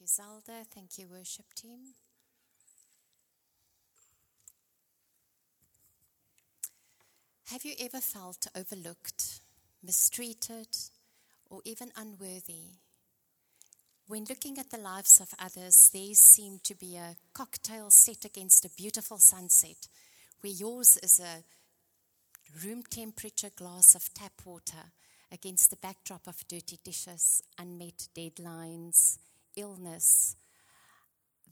you, Zelda. Thank you, worship team. Have you ever felt overlooked, mistreated, or even unworthy? When looking at the lives of others, these seem to be a cocktail set against a beautiful sunset, where yours is a room temperature glass of tap water against the backdrop of dirty dishes, unmet deadlines, illness,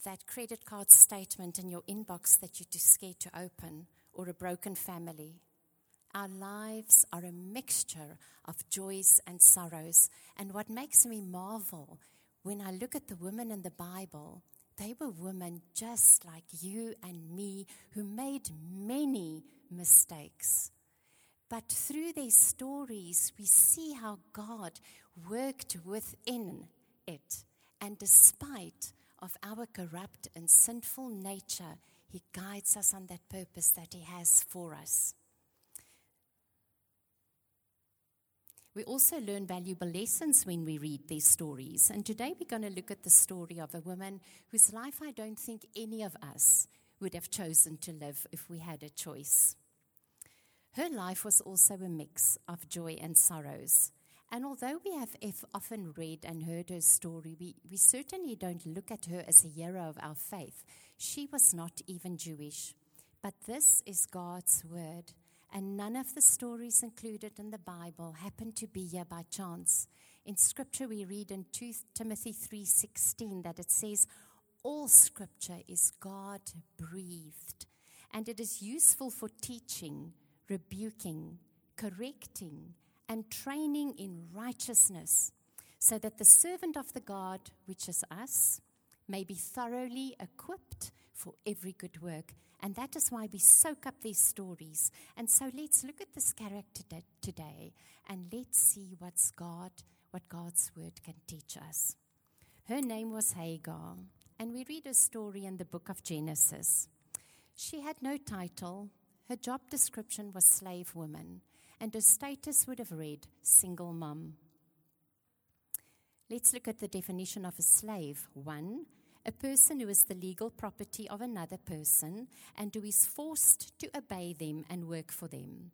that credit card statement in your inbox that you're too scared to open, or a broken family. Our lives are a mixture of joys and sorrows. And what makes me marvel when I look at the women in the Bible, they were women just like you and me who made many mistakes. But through their stories, we see how God worked within it. And despite of our corrupt and sinful nature, He guides us on that purpose that He has for us. We also learn valuable lessons when we read these stories. And today we're going to look at the story of a woman whose life I don't think any of us would have chosen to live if we had a choice. Her life was also a mix of joy and sorrows. And although we have often read and heard her story, we, we certainly don't look at her as a hero of our faith. She was not even Jewish. But this is God's word. And none of the stories included in the Bible happen to be here by chance. In scripture we read in 2 Timothy 3:16 that it says all scripture is God breathed and it is useful for teaching, rebuking, correcting, and training in righteousness, so that the servant of the God, which is us, may be thoroughly equipped for every good work. And that is why we soak up these stories. And so let's look at this character today and let's see what's God, what God's word can teach us. Her name was Hagar, and we read a story in the book of Genesis. She had no title, her job description was slave woman, and her status would have read single mum. Let's look at the definition of a slave. One, a person who is the legal property of another person and who is forced to obey them and work for them.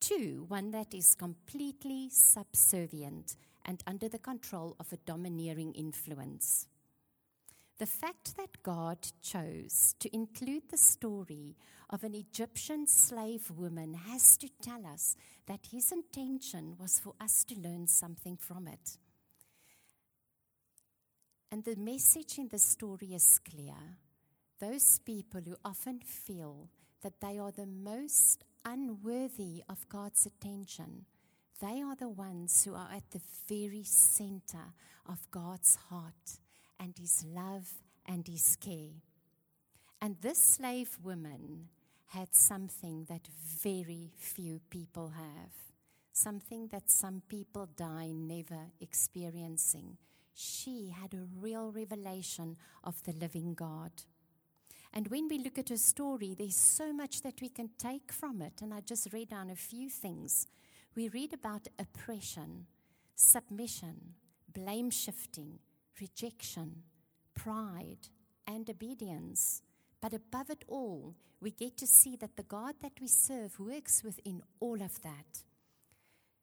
Two, one that is completely subservient and under the control of a domineering influence. The fact that God chose to include the story of an Egyptian slave woman has to tell us that his intention was for us to learn something from it. And the message in the story is clear. Those people who often feel that they are the most unworthy of God's attention, they are the ones who are at the very center of God's heart and his love and his care. And this slave woman had something that very few people have, something that some people die never experiencing. She had a real revelation of the living God. And when we look at her story, there's so much that we can take from it. And I just read down a few things. We read about oppression, submission, blame shifting, rejection, pride, and obedience. But above it all, we get to see that the God that we serve works within all of that.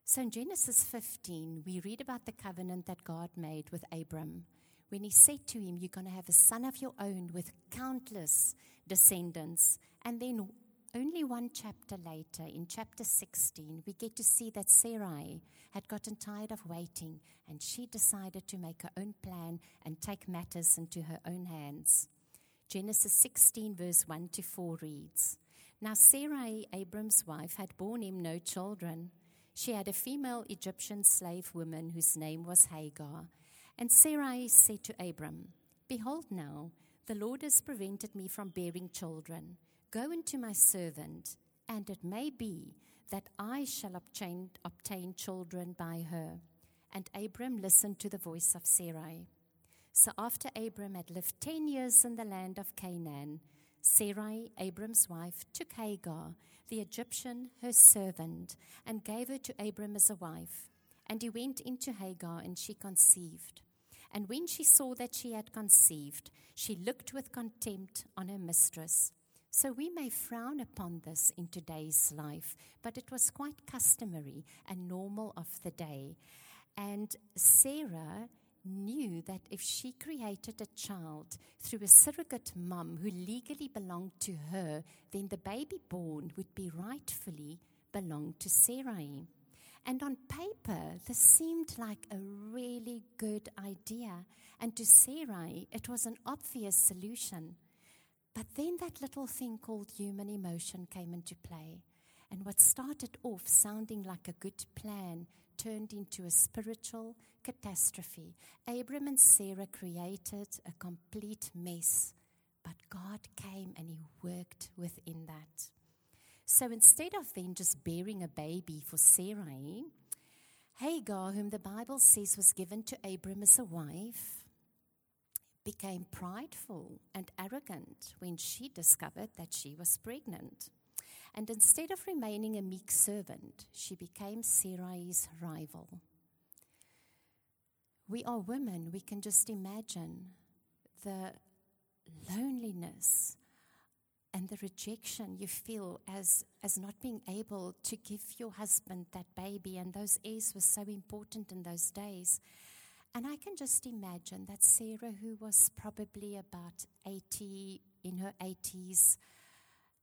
So in Genesis 15, we read about the covenant that God made with Abram when he said to him, You're going to have a son of your own with countless descendants. And then only one chapter later, in chapter 16, we get to see that Sarai had gotten tired of waiting and she decided to make her own plan and take matters into her own hands. Genesis 16, verse 1 to 4 reads Now Sarai, Abram's wife, had borne him no children. She had a female Egyptian slave woman whose name was Hagar. And Sarai said to Abram, Behold now, the Lord has prevented me from bearing children. Go into my servant, and it may be that I shall obtain, obtain children by her. And Abram listened to the voice of Sarai. So after Abram had lived ten years in the land of Canaan, Sarai, Abram's wife, took Hagar, the Egyptian, her servant, and gave her to Abram as a wife. And he went into Hagar, and she conceived. And when she saw that she had conceived, she looked with contempt on her mistress. So we may frown upon this in today's life, but it was quite customary and normal of the day. And Sarah knew that if she created a child through a surrogate mum who legally belonged to her, then the baby born would be rightfully belong to Sarai. And on paper, this seemed like a really good idea. And to Sarai, it was an obvious solution. But then that little thing called human emotion came into play. And what started off sounding like a good plan turned into a spiritual catastrophe. Abram and Sarah created a complete mess, but God came and He worked within that. So instead of then just bearing a baby for Sarai, Hagar, whom the Bible says was given to Abram as a wife, became prideful and arrogant when she discovered that she was pregnant. And instead of remaining a meek servant, she became Sarai's rival. We are women, we can just imagine the loneliness and the rejection you feel as, as not being able to give your husband that baby. And those heirs were so important in those days. And I can just imagine that Sarah, who was probably about 80, in her 80s,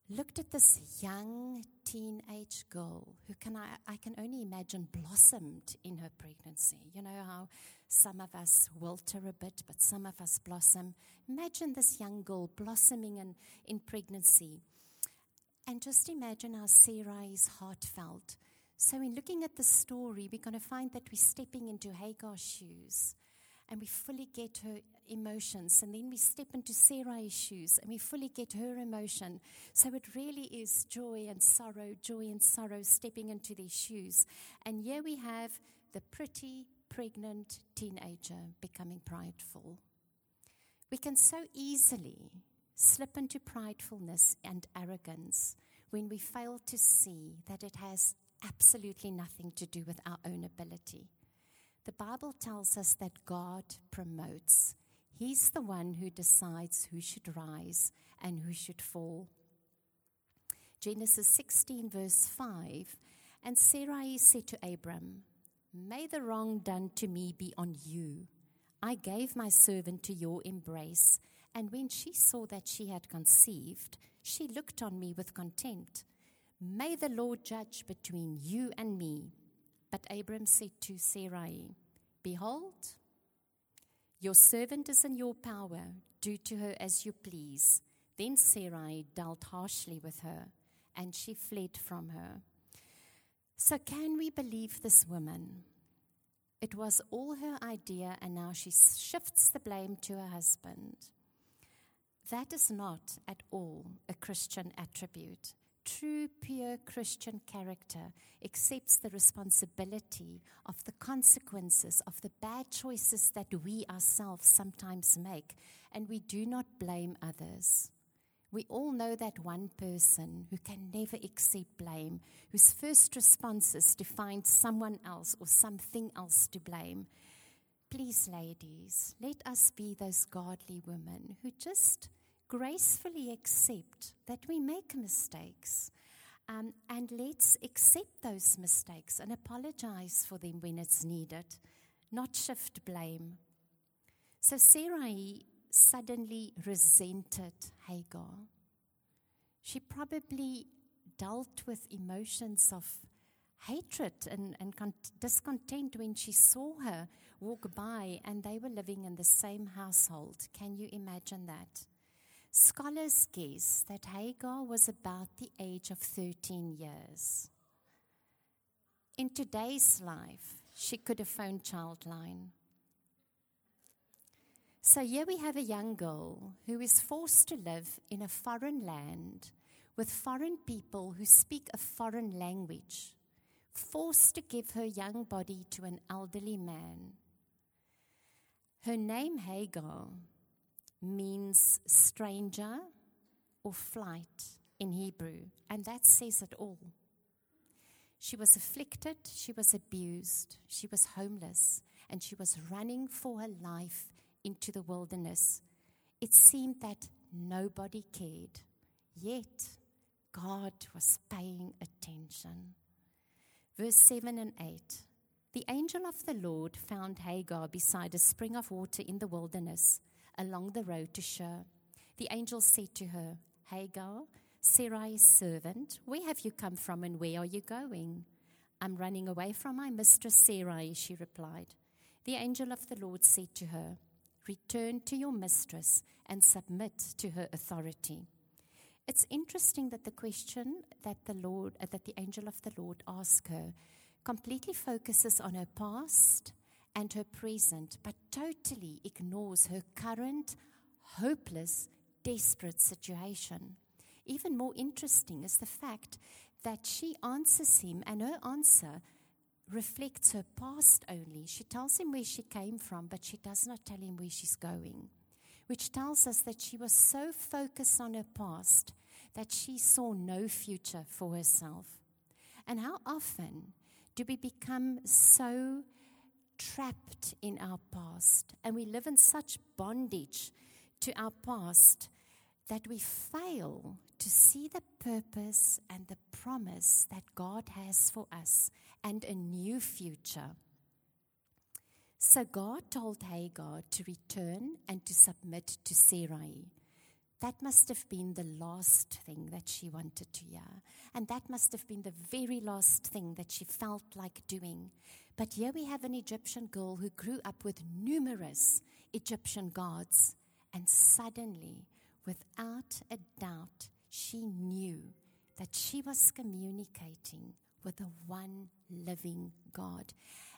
looked at this young teenage girl who can I, I can only imagine blossomed in her pregnancy. You know how some of us wilter a bit, but some of us blossom. Imagine this young girl blossoming in, in pregnancy. And just imagine how Sarai's heart felt. So, in looking at the story, we're going to find that we're stepping into Hagar's shoes and we fully get her emotions. And then we step into Sarai's shoes and we fully get her emotion. So it really is joy and sorrow, joy and sorrow stepping into their shoes. And here we have the pretty, pregnant teenager becoming prideful. We can so easily slip into pridefulness and arrogance when we fail to see that it has absolutely nothing to do with our own ability. The Bible tells us that God promotes. He's the one who decides who should rise and who should fall. Genesis 16, verse 5 And Sarai said to Abram, May the wrong done to me be on you. I gave my servant to your embrace, and when she saw that she had conceived, she looked on me with contempt. May the Lord judge between you and me. But Abram said to Sarai, Behold, your servant is in your power. Do to her as you please. Then Sarai dealt harshly with her, and she fled from her. So, can we believe this woman? It was all her idea, and now she shifts the blame to her husband. That is not at all a Christian attribute. True, pure Christian character accepts the responsibility of the consequences of the bad choices that we ourselves sometimes make, and we do not blame others. We all know that one person who can never accept blame, whose first response is to find someone else or something else to blame. Please, ladies, let us be those godly women who just gracefully accept that we make mistakes. Um, and let's accept those mistakes and apologize for them when it's needed, not shift blame. So Sarai suddenly resented Hagar. She probably dealt with emotions of hatred and, and con- discontent when she saw her walk by and they were living in the same household. Can you imagine that? Scholars guess that Hagar was about the age of 13 years. In today's life, she could have phoned Childline. So here we have a young girl who is forced to live in a foreign land with foreign people who speak a foreign language, forced to give her young body to an elderly man. Her name, Hagar, means stranger or flight in Hebrew, and that says it all. She was afflicted, she was abused, she was homeless, and she was running for her life into the wilderness, it seemed that nobody cared. Yet, God was paying attention. Verse 7 and 8 The angel of the Lord found Hagar beside a spring of water in the wilderness, along the road to Shur. The angel said to her, Hagar, Sarai's servant, where have you come from and where are you going? I'm running away from my mistress Sarai, she replied. The angel of the Lord said to her, Return to your mistress and submit to her authority. It's interesting that the question that the Lord, uh, that the angel of the Lord asked her, completely focuses on her past and her present, but totally ignores her current, hopeless, desperate situation. Even more interesting is the fact that she answers him, and her answer reflects her past only. She tells him where she came from, but she does not tell him where she's going, which tells us that she was so focused on her past that she saw no future for herself. And how often do we become so trapped in our past and we live in such bondage to our past that we fail to see the purpose and the promise that God has for us and a new future. So God told Hagar to return and to submit to Sarai. That must have been the last thing that she wanted to hear. And that must have been the very last thing that she felt like doing. But here we have an Egyptian girl who grew up with numerous Egyptian gods. And suddenly, without a doubt, she knew that she was communicating with the one living God.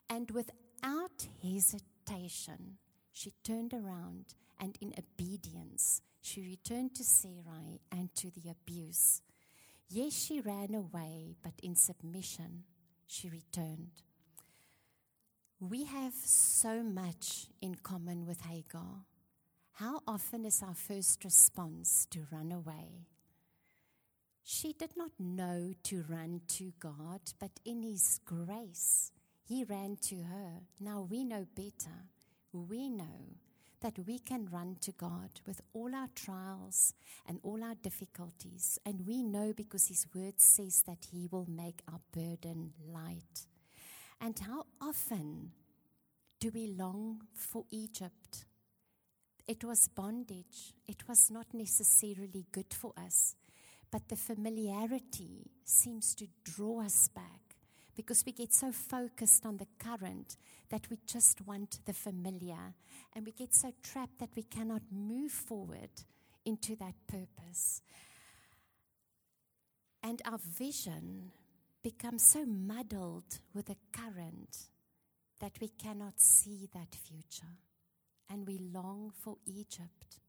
And without hesitation, she turned around and, in obedience, she returned to Sarai and to the abuse. Yes, she ran away, but in submission, she returned. We have so much in common with Hagar. How often is our first response to run away? She did not know to run to God, but in His grace, He ran to her. Now we know better. We know that we can run to God with all our trials and all our difficulties. And we know because His word says that He will make our burden light. And how often do we long for Egypt? It was bondage, it was not necessarily good for us, but the familiarity seems to draw us back because we get so focused on the current that we just want the familiar. And we get so trapped that we cannot move forward into that purpose. And our vision becomes so muddled with the current that we cannot see that future. And we long for Egypt.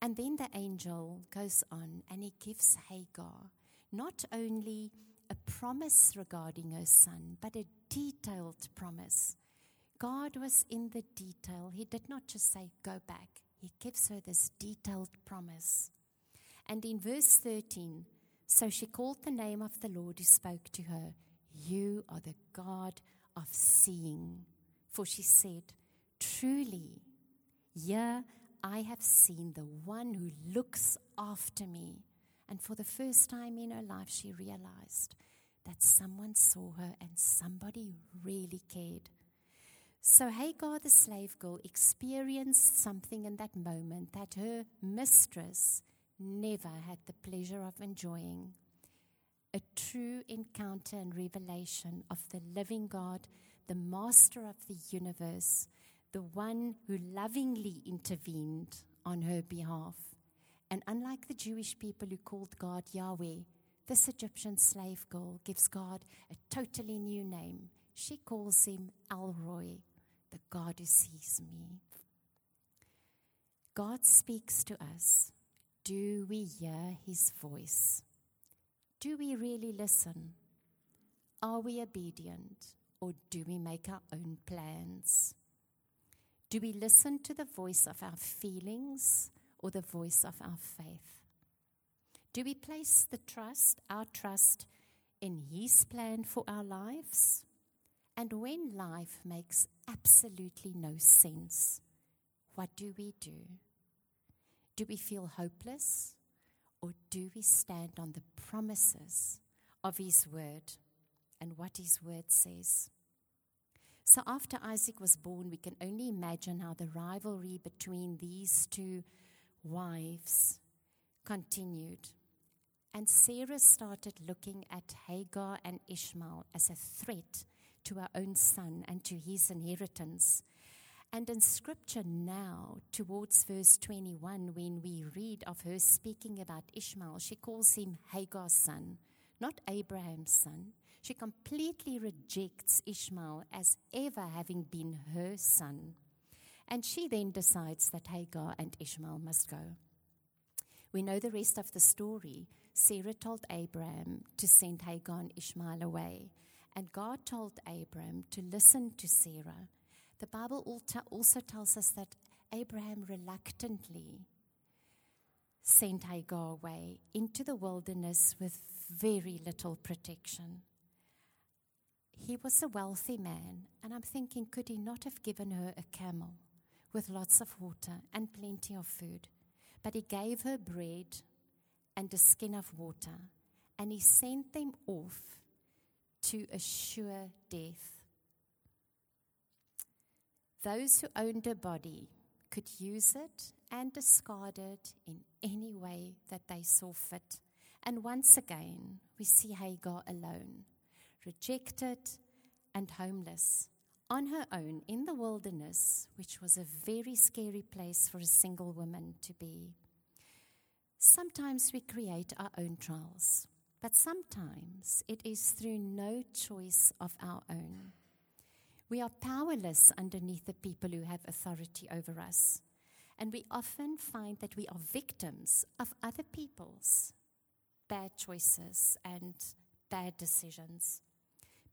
And then the angel goes on and he gives Hagar not only a promise regarding her son, but a detailed promise. God was in the detail. He did not just say, Go back. He gives her this detailed promise. And in verse 13, so she called the name of the Lord who spoke to her, You are the God of seeing. For she said, Truly, yeah, I have seen the one who looks after me. And for the first time in her life, she realized that someone saw her and somebody really cared. So Hagar, the slave girl, experienced something in that moment that her mistress never had the pleasure of enjoying a true encounter and revelation of the living God, the master of the universe, the one who lovingly intervened on her behalf. And unlike the Jewish people who called God Yahweh, this Egyptian slave girl gives God a totally new name. She calls him El Roi, the God who sees me. God speaks to us. Do we hear his voice? Do we really listen? Are we obedient or do we make our own plans? Do we listen to the voice of our feelings or the voice of our faith? Do we place the trust, our trust, in His plan for our lives? And when life makes absolutely no sense, what do we do? Do we feel hopeless or do we stand on the promises of His word and what His word says? So, after Isaac was born, we can only imagine how the rivalry between these two wives continued. And Sarah started looking at Hagar and Ishmael as a threat to her own son and to his inheritance. And in scripture now, towards verse 21, when we read of her speaking about Ishmael, she calls him Hagar's son, not Abraham's son. She completely rejects Ishmael as ever having been her son. And she then decides that Hagar and Ishmael must go. We know the rest of the story. Sarah told Abraham to send Hagar and Ishmael away. And God told Abraham to listen to Sarah. The Bible also tells us that Abraham reluctantly sent Hagar away into the wilderness with very little protection. He was a wealthy man, and I'm thinking, could he not have given her a camel with lots of water and plenty of food? But he gave her bread and a skin of water, and he sent them off to a sure death. Those who owned a body could use it and discard it in any way that they saw fit. And once again, we see Hagar alone, rejected and homeless, on her own in the wilderness, which was a very scary place for a single woman to be. Sometimes we create our own trials, but sometimes it is through no choice of our own. We are powerless underneath the people who have authority over us, and we often find that we are victims of other people's bad choices and bad decisions.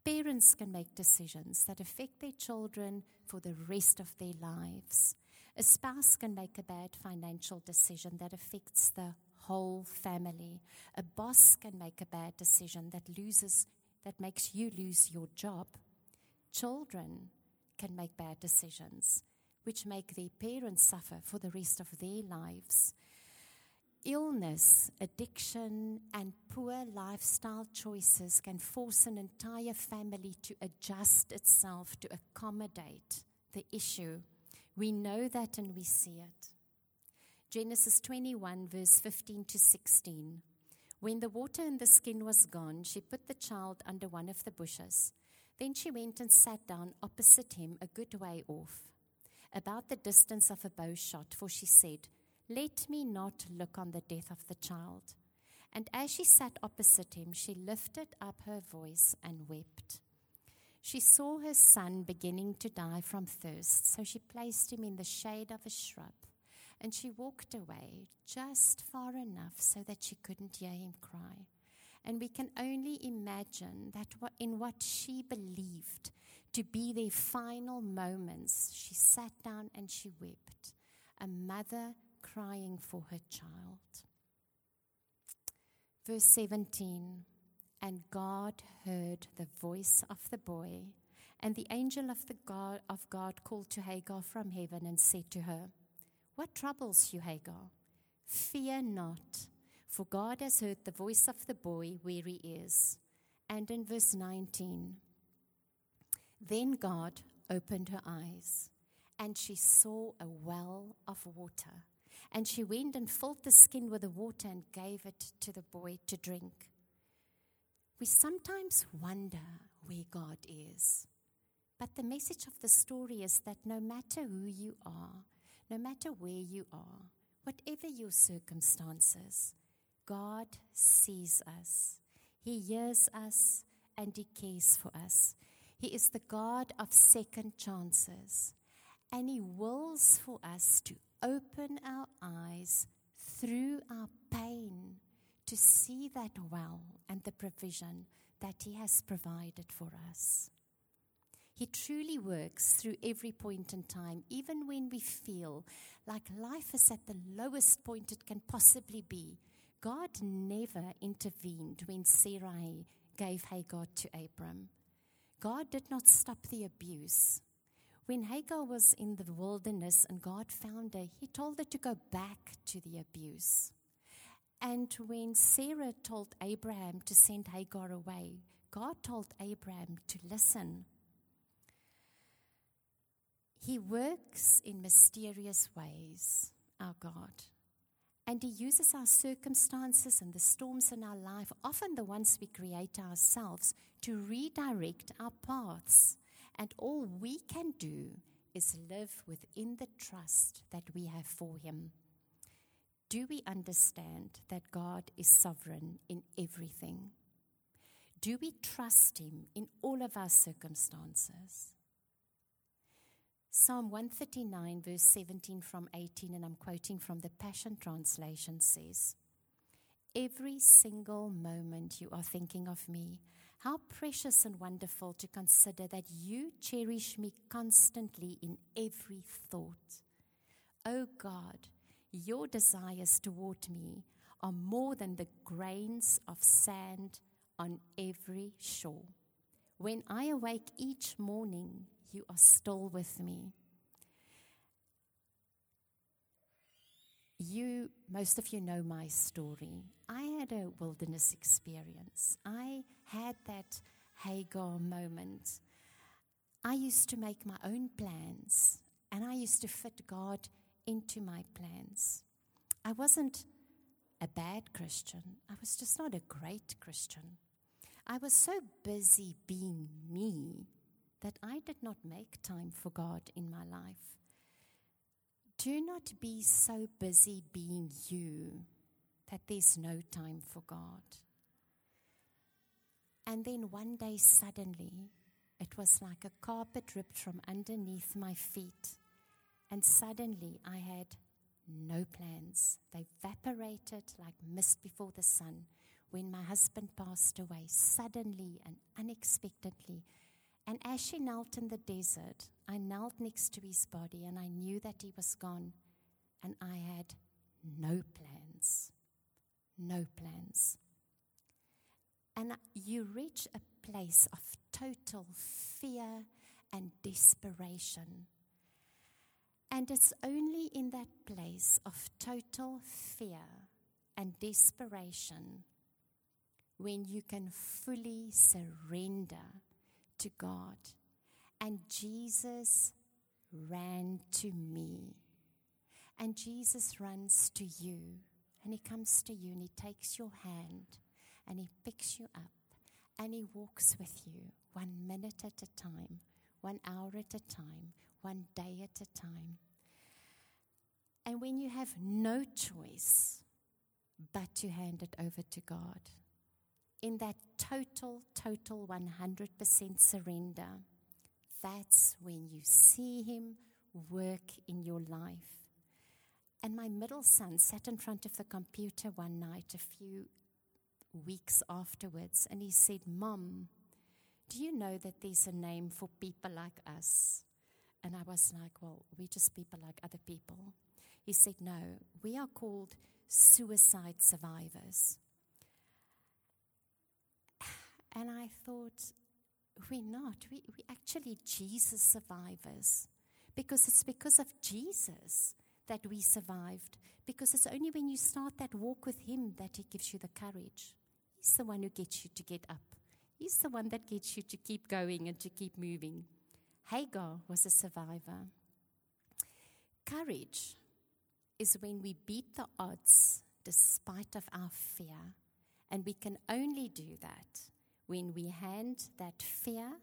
Parents can make decisions that affect their children for the rest of their lives. A spouse can make a bad financial decision that affects the whole family. A boss can make a bad decision that loses that makes you lose your job. Children can make bad decisions which make their parents suffer for the rest of their lives. Illness, addiction, and poor lifestyle choices can force an entire family to adjust itself to accommodate the issue. We know that and we see it. Genesis 21, verse 15 to 16. When the water in the skin was gone, she put the child under one of the bushes. Then she went and sat down opposite him, a good way off, about the distance of a bow shot, for she said, Let me not look on the death of the child. And as she sat opposite him, she lifted up her voice and wept. She saw her son beginning to die from thirst, so she placed him in the shade of a shrub. And she walked away just far enough so that she couldn't hear him cry. And we can only imagine that in what she believed to be their final moments, she sat down and she wept, a mother crying for her child. Verse 17 And God heard the voice of the boy, and the angel of, the God, of God called to Hagar from heaven and said to her, What troubles you, Hagar? Fear not for God has heard the voice of the boy where he is. And in verse 19, then God opened her eyes, and she saw a well of water. And she went and filled the skin with the water and gave it to the boy to drink. We sometimes wonder where God is. But the message of the story is that no matter who you are, no matter where you are, whatever your circumstances, God sees us, He hears us, and He cares for us. He is the God of second chances, and He wills for us to open our eyes through our pain to see that well and the provision that He has provided for us. He truly works through every point in time, even when we feel like life is at the lowest point it can possibly be. God never intervened when Sarai gave Hagar to Abram. God did not stop the abuse. When Hagar was in the wilderness and God found her, he told her to go back to the abuse. And when Sarah told Abraham to send Hagar away, God told Abraham to listen. He works in mysterious ways, our God. And He uses our circumstances and the storms in our life, often the ones we create ourselves, to redirect our paths. And all we can do is live within the trust that we have for Him. Do we understand that God is sovereign in everything? Do we trust Him in all of our circumstances? Psalm 139, verse 17 from 18, and I'm quoting from the Passion Translation, says, Every single moment you are thinking of me, how precious and wonderful to consider that you cherish me constantly in every thought. Oh God, your desires toward me are more than the grains of sand on every shore. When I awake each morning, you are still with me. You, most of you know my story. I had a wilderness experience. I had that Hagar moment. I used to make my own plans and I used to fit God into my plans. I wasn't a bad Christian, I was just not a great Christian. I was so busy being me that I did not make time for God in my life. Do not be so busy being you that there's no time for God. And then one day, suddenly, it was like a carpet ripped from underneath my feet. And suddenly, I had no plans. They evaporated like mist before the sun when my husband passed away, suddenly and unexpectedly. And as she knelt in the desert, I knelt next to his body and I knew that he was gone. And I had no plans. No plans. And you reach a place of total fear and desperation. And it's only in that place of total fear and desperation when you can fully surrender to God. And Jesus ran to me. And Jesus runs to you. And he comes to you and he takes your hand and he picks you up and he walks with you one minute at a time, one hour at a time, one day at a time. And when you have no choice but to hand it over to God, in that total, total 100% surrender, that's when you see Him work in your life. And my middle son sat in front of the computer one night a few weeks afterwards and he said, Mom, do you know that there's a name for people like us? And I was like, Well, we're just people like other people. He said, No, we are called suicide survivors. And I thought, we're not. We, we actually Jesus survivors. Because it's because of Jesus that we survived. Because it's only when you start that walk with Him that He gives you the courage. He's the one who gets you to get up, He's the one that gets you to keep going and to keep moving. Hagar was a survivor. Courage is when we beat the odds despite of our fear. And we can only do that when we hand that fear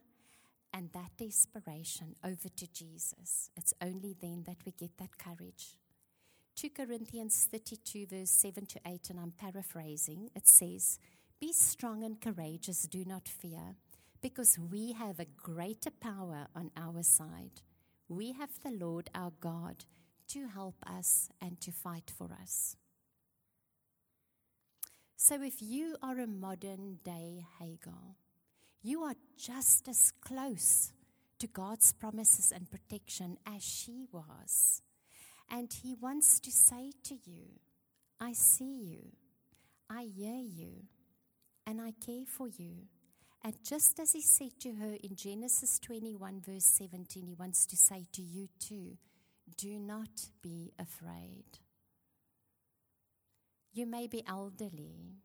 and that desperation over to Jesus. It's only then that we get that courage. 2 Corinthians 32, verse 7 to 8, and I'm paraphrasing, it says, Be strong and courageous, do not fear, because we have a greater power on our side. We have the Lord our God to help us and to fight for us. So if you are a modern day Hagar, you are just as close to God's promises and protection as she was. And He wants to say to you, I see you, I hear you, and I care for you, And just as he said to her in Genesis 21, verse 17, he wants to say to you too do not be afraid. You may be elderly.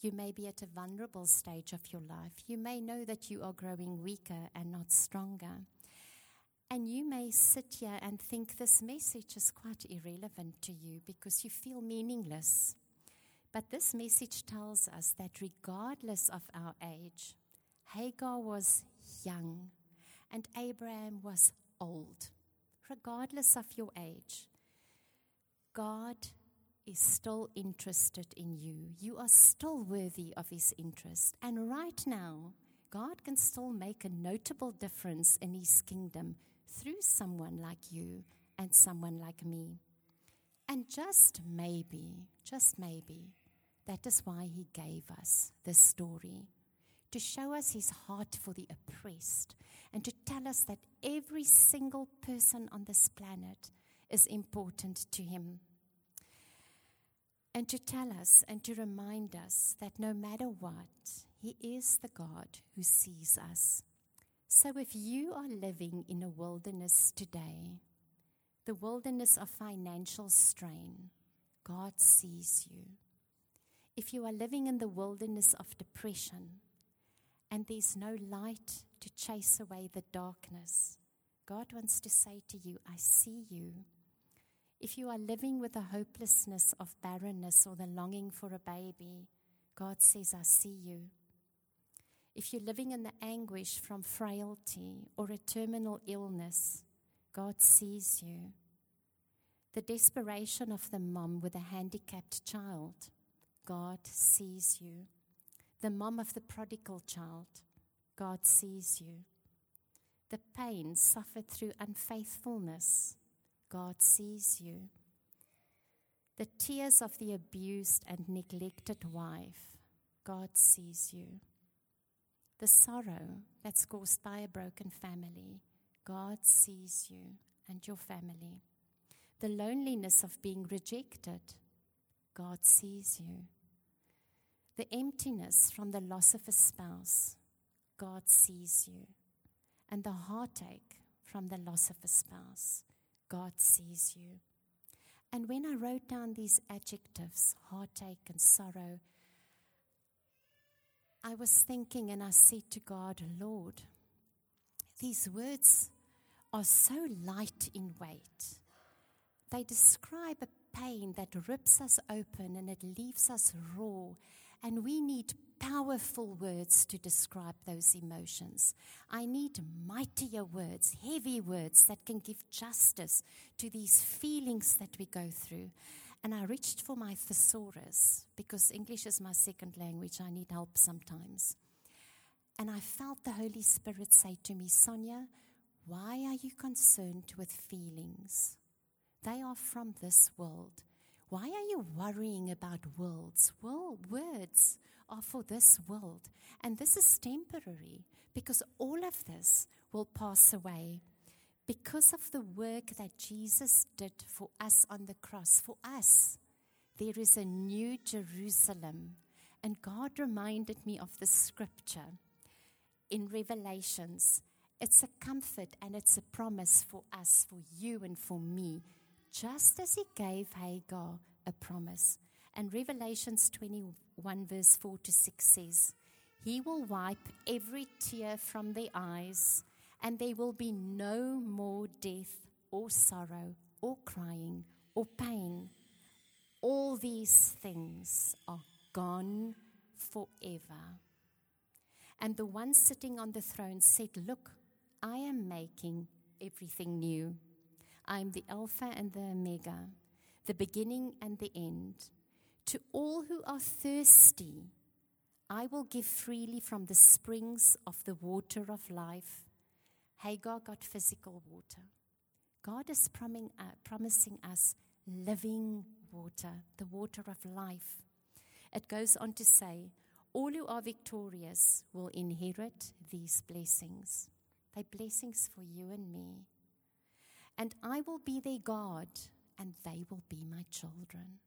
You may be at a vulnerable stage of your life. You may know that you are growing weaker and not stronger. And you may sit here and think this message is quite irrelevant to you because you feel meaningless. But this message tells us that regardless of our age, Hagar was young and Abraham was old. Regardless of your age, God is still interested in you. You are still worthy of his interest. And right now, God can still make a notable difference in his kingdom through someone like you and someone like me. And just maybe, just maybe, that is why he gave us this story to show us his heart for the oppressed and to tell us that every single person on this planet is important to him. And to tell us and to remind us that no matter what, he is the God who sees us. So if you are living in a wilderness today, the wilderness of financial strain, God sees you. If you are living in the wilderness of depression, and there's no light to chase away the darkness. God wants to say to you, I see you. If you are living with the hopelessness of barrenness or the longing for a baby, God says, I see you. If you're living in the anguish from frailty or a terminal illness, God sees you. The desperation of the mom with a handicapped child, God sees you the mom of the prodigal child, God sees you. The pain suffered through unfaithfulness, God sees you. The tears of the abused and neglected wife, God sees you. The sorrow that's caused by a broken family, God sees you and your family. The loneliness of being rejected, God sees you the emptiness from the loss of a spouse, God sees you. And the heartache from the loss of a spouse, God sees you. And when I wrote down these adjectives, heartache and sorrow, I was thinking and I said to God, Lord, these words are so light in weight. They describe a pain that rips us open and it leaves us raw and we need powerful words to describe those emotions. I need mightier words, heavy words that can give justice to these feelings that we go through. And I reached for my thesaurus because English is my second language. I need help sometimes. And I felt the Holy Spirit say to me, Sonja, why are you concerned with feelings? They are from this world. Why are you worrying about worlds? Well, words are for this world. And this is temporary because all of this will pass away because of the work that Jesus did for us on the cross. For us, there is a new Jerusalem. And God reminded me of the scripture in Revelations. It's a comfort and it's a promise for us, for you and for me just as he gave Hagar a promise. And Revelations 21, verse 4 to 6 says, He will wipe every tear from their eyes, and there will be no more death or sorrow or crying or pain. All these things are gone forever. And the one sitting on the throne said, Look, I am making everything new. I am the Alpha and the Omega, the beginning and the end. To all who are thirsty, I will give freely from the springs of the water of life. Hagar got physical water. God is uh, promising us living water, the water of life. It goes on to say, All who are victorious will inherit these blessings. They're blessings for you and me and I will be their God, and they will be my children.